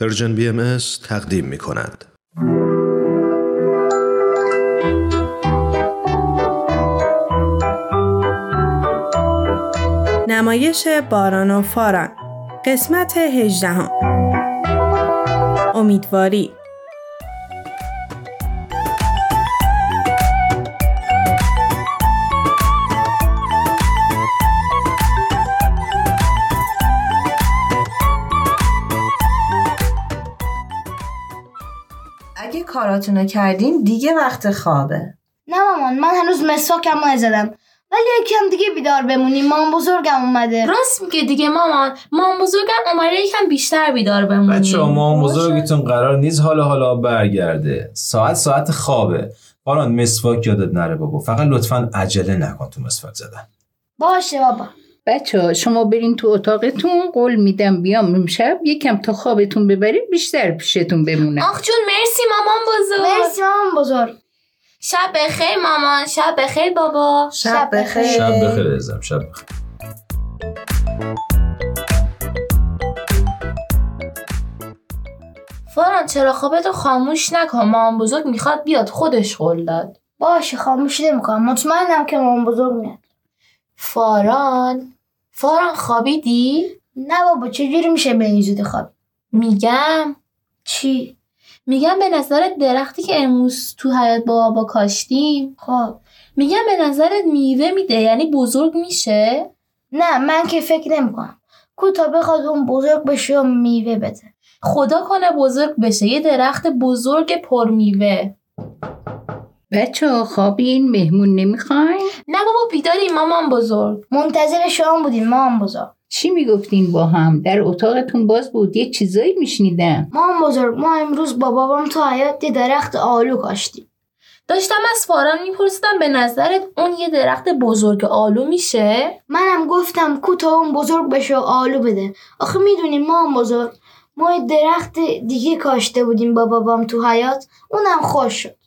پرژن بی ام تقدیم می کند. نمایش باران و فاران قسمت هجدهم امیدواری اگه کاراتونو کردین دیگه وقت خوابه. نه مامان من هنوز مسواکم نزدم ولی یکم دیگه بیدار بمونیم مامان بزرگم اومده. راست میگه دیگه مامان مامان بزرگم اومده یکم بیشتر بیدار بمونیم. بچه مامان بزرگتون قرار نیست حالا حالا برگرده. ساعت ساعت خوابه. باران مسواک یادت نره بابا. فقط لطفا عجله نکن تو مسواک زدن. باشه بابا. بچه ها شما برین تو اتاقتون قول میدم بیام امشب یکم تا خوابتون ببرید بیشتر پیشتون بمونم آخ جون مرسی مامان بزرگ. مرسی مامان بزرگ. شب بخیر مامان شب بخیر بابا. شب بخیر. شب بخیر ازم شب بخیر. فاران چرا خوابتو خاموش نکن؟ مامان بزرگ می‌خواد بیاد خودش قول داد. باشه خاموش نمی‌کنم. مطمئنم که مامان بزرگ میاد. فاران فاران خوابیدی؟ نه بابا چجوری میشه به این زودی خواب میگم. چی؟ میگم به نظرت درختی که امروز تو حیات با با کاشتیم. خب. میگم به نظرت میوه میده یعنی بزرگ میشه؟ نه من که فکر نمی‌کنم. کو تا بخواد اون بزرگ بشه و میوه بده. خدا کنه بزرگ بشه. یه درخت بزرگ پر میوه بچه خوابین مهمون نمی‌خواین؟ نه بابا بیداری مامان بزرگ. منتظر شما بودیم مامان بزرگ. چی می‌گفتین با هم؟ در اتاقتون باز بود یه چیزایی میشنیدم. مامان بزرگ ما امروز با بابام تو حیات یه درخت آلو کاشتیم. داشتم از فاران میپرسیدم به نظرت اون یه درخت بزرگ آلو میشه؟ منم گفتم کو تا اون بزرگ بشه و آلو بده. آخه می‌دونیم مامان بزرگ ما یه درخت دیگه کاشته بودیم با بابام تو حیات اونم خوش شد.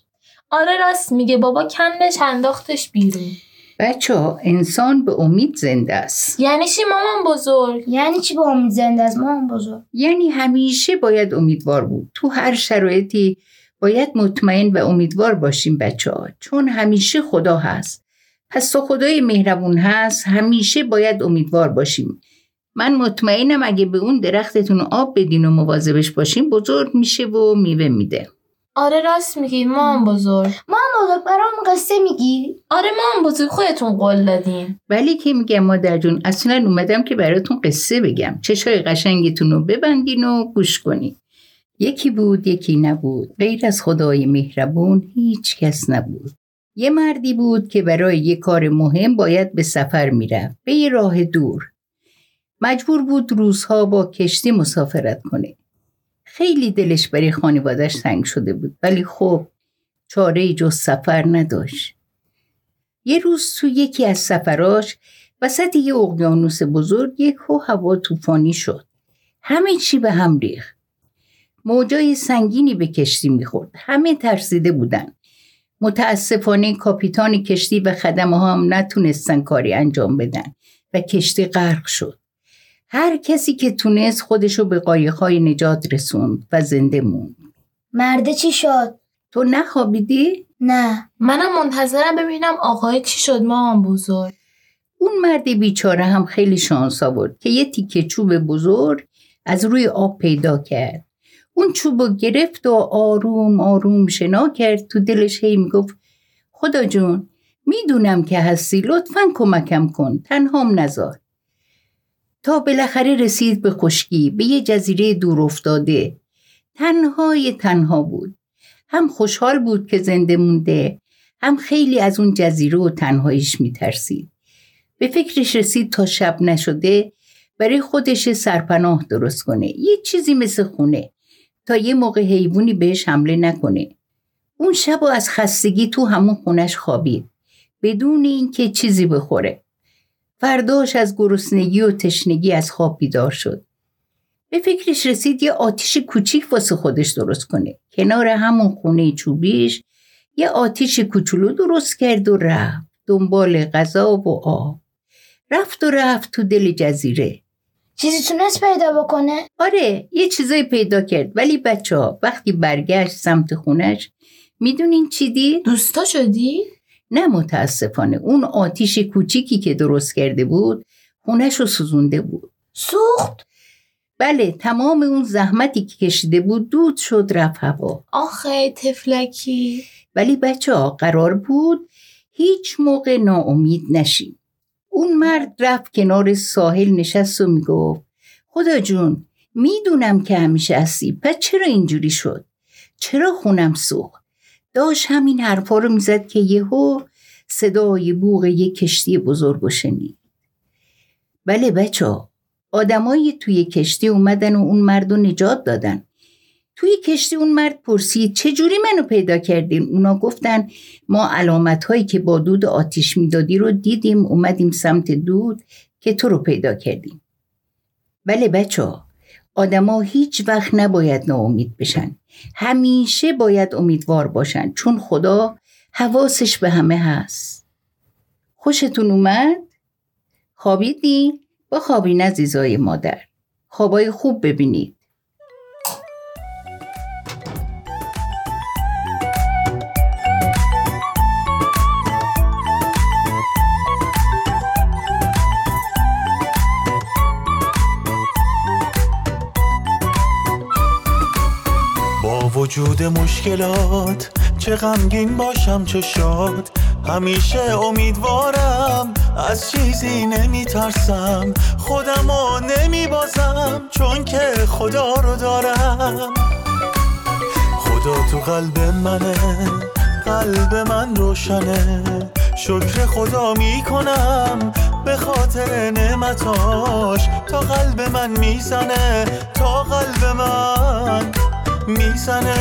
آره راست میگه. بابا کندش انداختش بیرون. بچه ها انسان به امید زنده است. یعنی چی مامان بزرگ؟ یعنی چی با امید زنده از مامان بزرگ؟ یعنی همیشه باید امیدوار بود. تو هر شرایطی باید مطمئن و امیدوار باشیم بچه ها چون همیشه خدا هست. پس تا خدای مهربون هست همیشه باید امیدوار باشیم. من مطمئنم اگه به اون درختتون آب بدین و مواظبش باشیم بزرگ میشه و میوه میده. آره راست میگی. مامان بزرگ. مامان بزرگ برام قصه میگی؟ آره مامان بزرگ. خودتون قول دادین. ولی که میگم مادر جون اصلا اومدم که براتون قصه بگم. چشای قشنگتون رو ببندین و گوش کنین. یکی بود یکی نبود. غیر از خدای مهربون هیچ کس نبود. یه مردی بود که برای یه کار مهم باید به سفر می‌رفت. به یه راه دور. مجبور بود روزها با کشتی مسافرت کنه. خیلی دلش برای خانوادش تنگ شده بود. ولی خب چاره جز سفر نداشت. یه روز تو یکی از سفراش وسط یه اقیانوس بزرگ یک هوا طوفانی شد. همه چی به هم ریخت. موجای سنگینی به کشتی می‌خورد. همه ترسیده بودن. متاسفانه کاپیتان کشتی و خدمه هم نتونستن کاری انجام بدن و کشتی غرق شد. هر کسی که تونست خودشو به قایقهای نجات رسوند و زنده موند. مرده چی شد؟ تو نخوابیدی؟ نه. منم منتظرم ببینم آقای چی شد مامان بزرگ. اون مرد بیچاره هم خیلی شانس آورد که یه تیکه چوب بزرگ از روی آب پیدا کرد. اون چوب رو گرفت و آروم آروم شنا کرد. تو دلش هی می‌گفت خدا جون می‌دونم که هستی لطفا کمکم کن تنهام نذار تا بالاخره رسید به خشکی به یه جزیره دور افتاده. تنهای تنها بود. هم خوشحال بود که زنده مونده هم خیلی از اون جزیره و تنهاییش میترسید. به فکرش رسید تا شب نشده برای خودش سرپناه درست کنه. یه چیزی مثل خونه. تا یه موقع حیوانی بهش حمله نکنه. اون شب و از خستگی تو همون خونش خوابید. بدون اینکه چیزی بخوره. فرداش از گرسنگی و تشنگی از خواب بیدار شد. به فکرش رسید یه آتیش کوچیک واسه خودش درست کنه. کنار همون خونه چوبیش یه آتیش کوچولو درست کرد و رفت. دنبال غذا و آب. رفت و رفت تو دل جزیره. چیزی تونست پیدا بکنه؟ آره یه چیزایی پیدا کرد. ولی بچه ها وقتی برگشت سمت خونش می‌دونین چی دید؟ دوستا شدی؟ نه متاسفانه. اون آتیش کوچیکی که درست کرده بود خونش رو سوزونده بود. سوخت؟ بله تمام اون زحمتی که کشیده بود دود شد رفت هوا. آخه تفلکی. ولی بچه ها قرار بود هیچ موقع ناامید نشیم. اون مرد رفت کنار ساحل نشست و می‌گفت خدا جون می‌دونم که همیشه هستی پس چرا اینجوری شد؟ چرا خونم سوخت؟ داشت همین حرفا رو می‌زد که یهو صدای بوغ یک کشتی بزرگ شنید. بله بچه آدمایی توی کشتی اومدن و اون مرد رو نجات دادن. توی کشتی اون مرد پرسید چه جوری منو پیدا کردین؟ اونا گفتن ما علامت هایی که با دود آتیش می‌دادی رو دیدیم اومدیم سمت دود که تو رو پیدا کردیم. بله بچه آدما هیچ وقت نباید ناامید بشن همیشه باید امیدوار باشن چون خدا حواسش به همه هست خوشتون اومد؟ خوابیدی؟ با خوابین عزیزای مادر خوابای خوب ببینید وجود مشکلات چه غمگین باشم چه شاد. همیشه امیدوارم از چیزی نمیترسم. خودمو نمیبازم چون که خدا رو دارم. خدا تو قلب منه قلب من روشنه. شکر خدا می‌کنم به خاطر نعمتاش. تا قلب من می‌زنه تا قلب می‌زنه.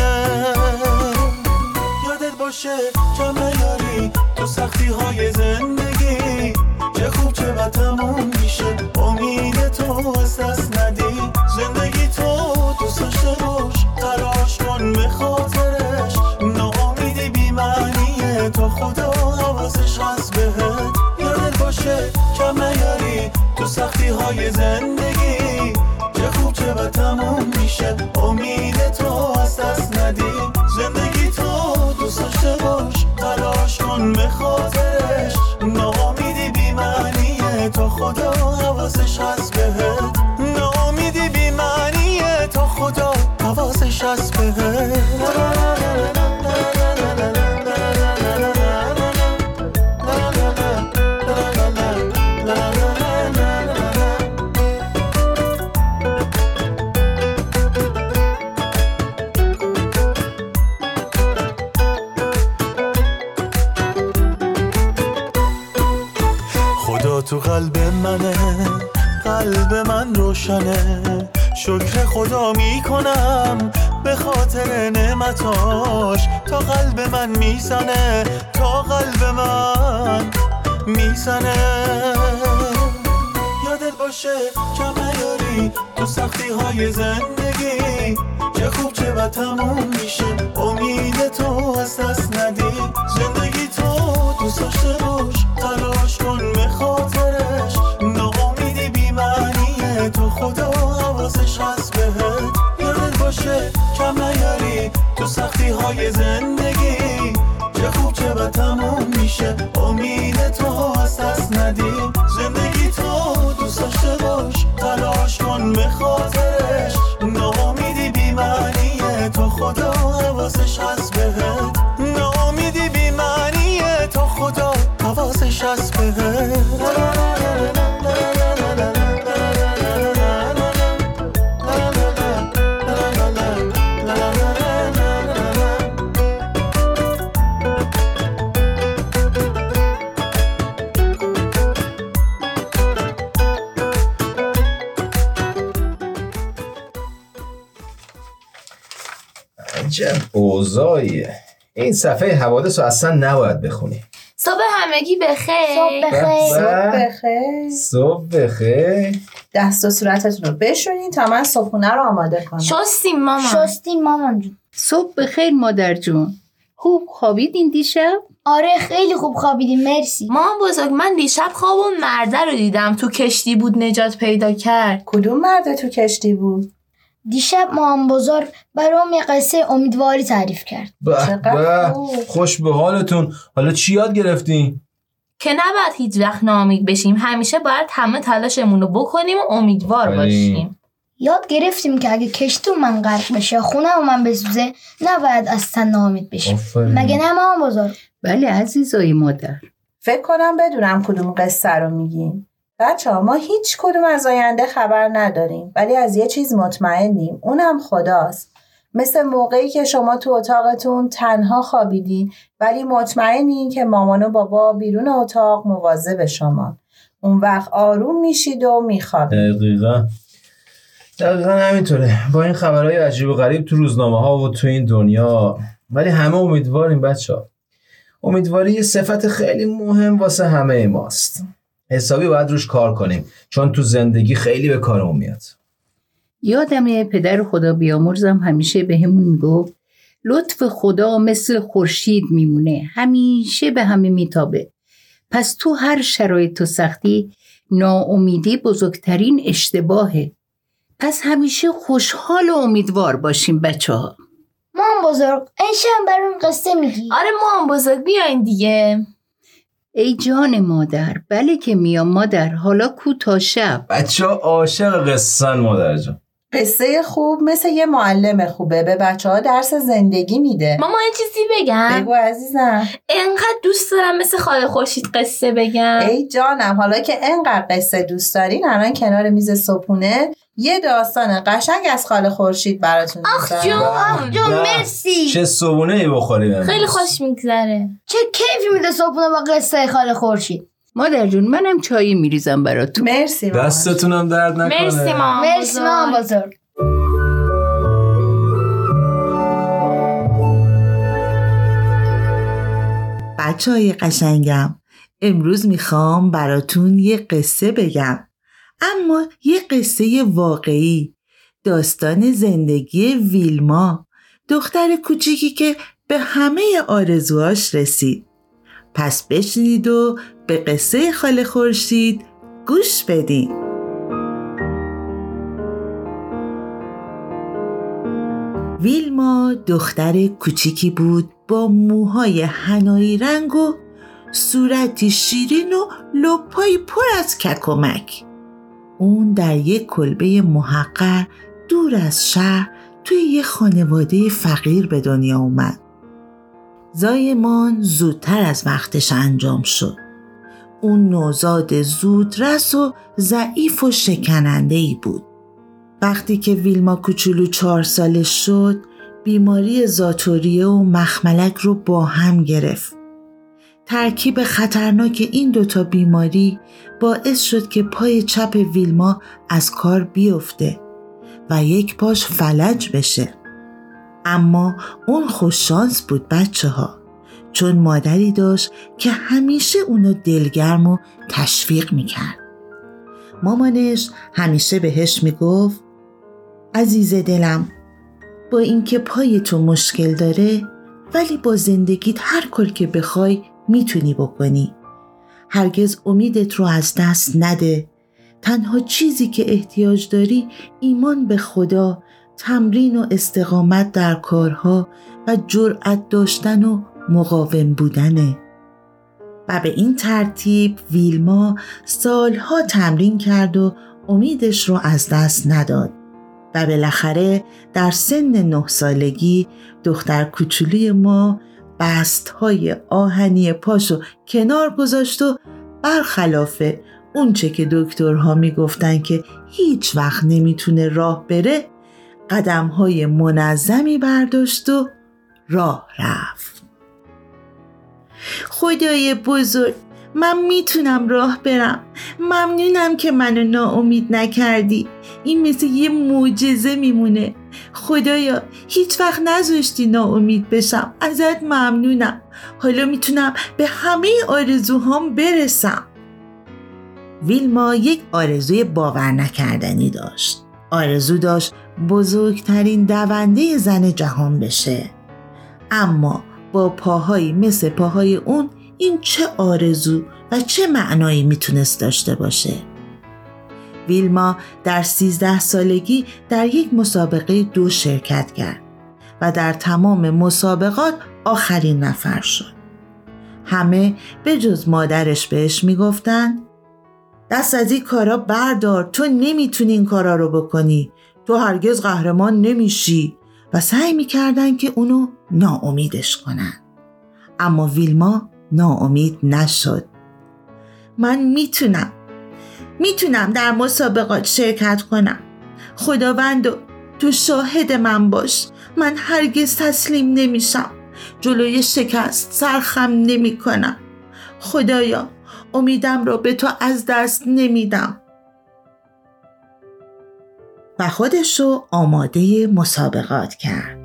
یادت باشه کم نیاری تو سختی های زندگی. چه خوب چه بد تموم میشه. امید تو از دست ندی. زندگی تو دوست داشته باش. تلاش کن به خاطرش. ناامیدی بیمعنیه تا خدا حواسش هست بهت. یادت باشه کم نیاری تو سختی های زندگی. بد تموم میشه امید تو از تو قلب منه قلب من روشنه. شکر خدا می‌کنم به خاطر نعمتاش. تا قلب من می‌زنه تا قلب من می‌زنه. یادت باشه کم نیاری تو سختی های زندگی. چه خوب چه بد تموم میشه. امید تو از دست ندی. زندگی تو اوضاعیه این صفحه حوادث رو اصلا نباید بخونی. صبح همگی بخیر صبح بخیر بله. بخیر صبح بخیر دست و صورتتون رو بشونین تا من صبحونه رو آماده کنم. شستیم مامان. شستیم مامان جون. صبح بخیر مادر جون. خوب خوابیدین دیشب؟ آره خیلی خوب خوابیدیم مرسی. مامان بزرگ من دیشب خواب اون مرده رو دیدم. تو کشتی بود نجات پیدا کرد. کدوم مرد تو کشتی بود؟ دیشب مامان بزرگ برام یه قصه امیدواری تعریف کرد. به. خوش به حالتون. حالا چی یاد گرفتین؟ که نباید هیچ وقت ناامید بشیم. همیشه باید همه تلاشمون رو بکنیم و امیدوار. باشیم. یاد گرفتیم که اگه کشتی من غرق بشه خونه من بسوزه نباید از تن ناامید بشیم. مگه نه مامان بزرگ بله عزیزای مادر. فکر کنم بدونم کدوم قصه رو میگین. بچه ما هیچ کدوم از آینده خبر نداریم ولی از یه چیز مطمئنیم. اونم خداست. مثل موقعی که شما تو اتاقتون تنها خوابیدین ولی مطمئنین که مامان و بابا بیرون اتاق مواظب شما. اون وقت آروم میشید و میخوابید. دقیقا. دقیقا همینطوره. با این خبرهای عجیب و غریب تو روزنامه ها و تو این دنیا. ولی همه امیدواریم بچه ها امیدواری یه صفت خیلی مهم واسه همه ماست. حسابی باید روش کار کنیم. چون تو زندگی خیلی به کارمون میاد. یادم پدر خدا بیامرزم همیشه به همون می‌گفت لطف خدا مثل خورشید میمونه همیشه به همه میتابه. پس تو هر شرایط و سختی ناامیدی بزرگترین اشتباهه. پس همیشه خوشحال و امیدوار باشیم بچه ها. مامان بزرگ این برام قصه میگی؟ آره مامان بزرگ بیاین دیگه. ای جان مادر بله که میام مادر حالا کو تا شب. بچه ها عاشق قصن مادر جان. قصه خوب مثل یه معلم خوبه. به بچه ها درس زندگی میده. ماما این چیزی بگم؟ بگو عزیزم. انقدر دوست دارم مثل خاله خورشید قصه بگم. ای جانم حالا که انقدر قصه دوست دارین الان کنار میز صبحونه. یه داستان قشنگ از خاله خورشید براتون آخ. جون آخ جون نه. مرسی. چه صبونه ای بخوریم. خیلی خوش میگذره. چه کیفی میده صبحونه با قصه خاله خورشید؟ مادر جون منم چایی میریزم براتون. مرسی مامان. دستتونم درد نکنه. مرسی مامان مرسی. مامان بزرگ. بچه های قشنگم امروز می‌خوام براتون یه قصه بگم. اما یه قصه واقعی. داستان زندگی ویلما دختر کوچیکی که به همه آرزوهاش رسید. پس بشنید و به قصه خاله خورشید گوش بدین. ویلما دختر کوچیکی بود با موهای هنایی رنگ و صورتی شیرین و لپایی پر از ککمک. اون در یک کلبه محقر دور از شهر توی یه خانواده فقیر به دنیا اومد. زایمان زودتر از وقتش انجام شد اون نوزاد زودرس و ضعیف و شکننده ای بود وقتی که ویلما کوچولو چهار سالش شد بیماری زاتوریه و مخملک رو با هم گرفت. ترکیب خطرناک این دوتا بیماری باعث شد که پای چپ ویلما از کار بیفته و یک پاش فلج بشه. اما اون خوششانس بود بچه ها چون مادری داشت که همیشه اونو دلگرم و تشویق می‌کرد. مامانش همیشه بهش می‌گفت عزیز دلم با اینکه پای تو مشکل داره ولی با زندگیت هر کار که بخوای می‌تونی بکنی هرگز امیدت رو از دست نده تنها چیزی که احتیاج داری ایمان به خدا تمرین و استقامت در کارها و جرأت داشتن و مقاوم بودنه. و به این ترتیب ویلما سالها تمرین کرد و امیدش رو از دست نداد و بالاخره در سن نه سالگی دختر کوچولوی ما بست های آهنی پاشو کنار گذاشت و برخلاف اونچه که دکترها می‌گفتن که هیچ وقت نمی‌تونه راه بره قدم های منظمی برداشت و راه رفت. خدای بزرگ من می‌تونم راه برم. ممنونم که منو ناامید نکردی. این مثل یه معجزه میمونه. خدایا هیچ وقت نذاشتی ناامید بشم. ازت ممنونم. حالا می‌تونم به همه آرزوهام برسم. ویلما یک آرزوی باور نکردنی داشت. آرزو داشت بزرگترین دونده زن جهان بشه. اما با پاهایی مثل پاهای اون این چه آرزو و چه معنایی می‌تونست داشته باشه؟ ویلما در سیزده سالگی در یک مسابقه دو شرکت کرد و در تمام مسابقات آخرین نفر شد. همه به جز مادرش بهش می‌گفتن دست از این کارا بردار تو نمی‌تونی این کارا رو بکنی. تو هرگز قهرمان نمیشی و سعی می‌کردن که اونو ناامیدش کنن. اما ویلما ناامید نشد. من می‌تونم. می‌تونم در مسابقات شرکت کنم. خداوند تو شاهد من باش. من هرگز تسلیم نمیشم. جلوی شکست سرخم نمی کنم خدایا امیدم را به تو از دست نمیدم. و خودش رو آماده مسابقات کرد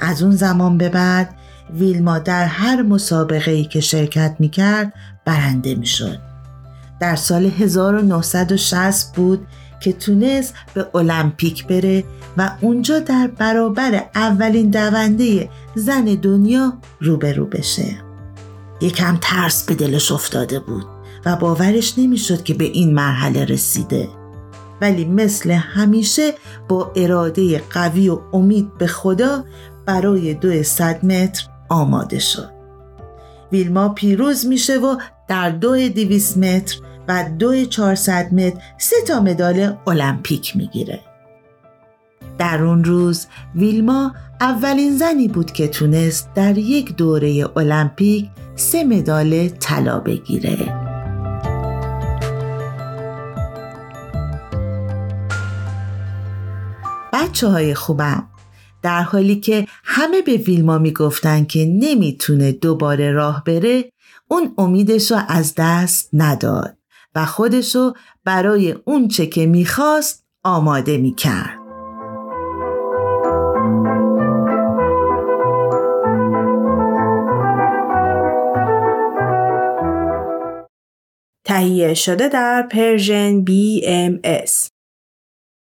از اون زمان به بعد ویلما در هر مسابقه ای که شرکت می کرد برنده می شد. در سال 1960 بود که تونست به المپیک بره و اونجا در برابر اولین دونده زن دنیا روبرو بشه. یکم ترس به دلش افتاده بود و باورش نمی‌شد که به این مرحله رسیده. ولی مثل همیشه با اراده قوی و امید به خدا برای دو صد متر آماده شد. ویلما پیروز میشه و در دو دویست متر و دو 400 متر سه تا مدال المپیک می‌گیره. در اون روز ویلما اولین زنی بود که تونست در یک دوره المپیک سه مدال طلا بگیره. بچه های خوبم در حالی که همه به ویلما می‌گفتن که نمی‌تونه دوباره راه بره اون امیدش رو از دست نداد و خودشو برای اونچه که می‌خواست آماده می‌کرد. تهیه شده در پرژن BMS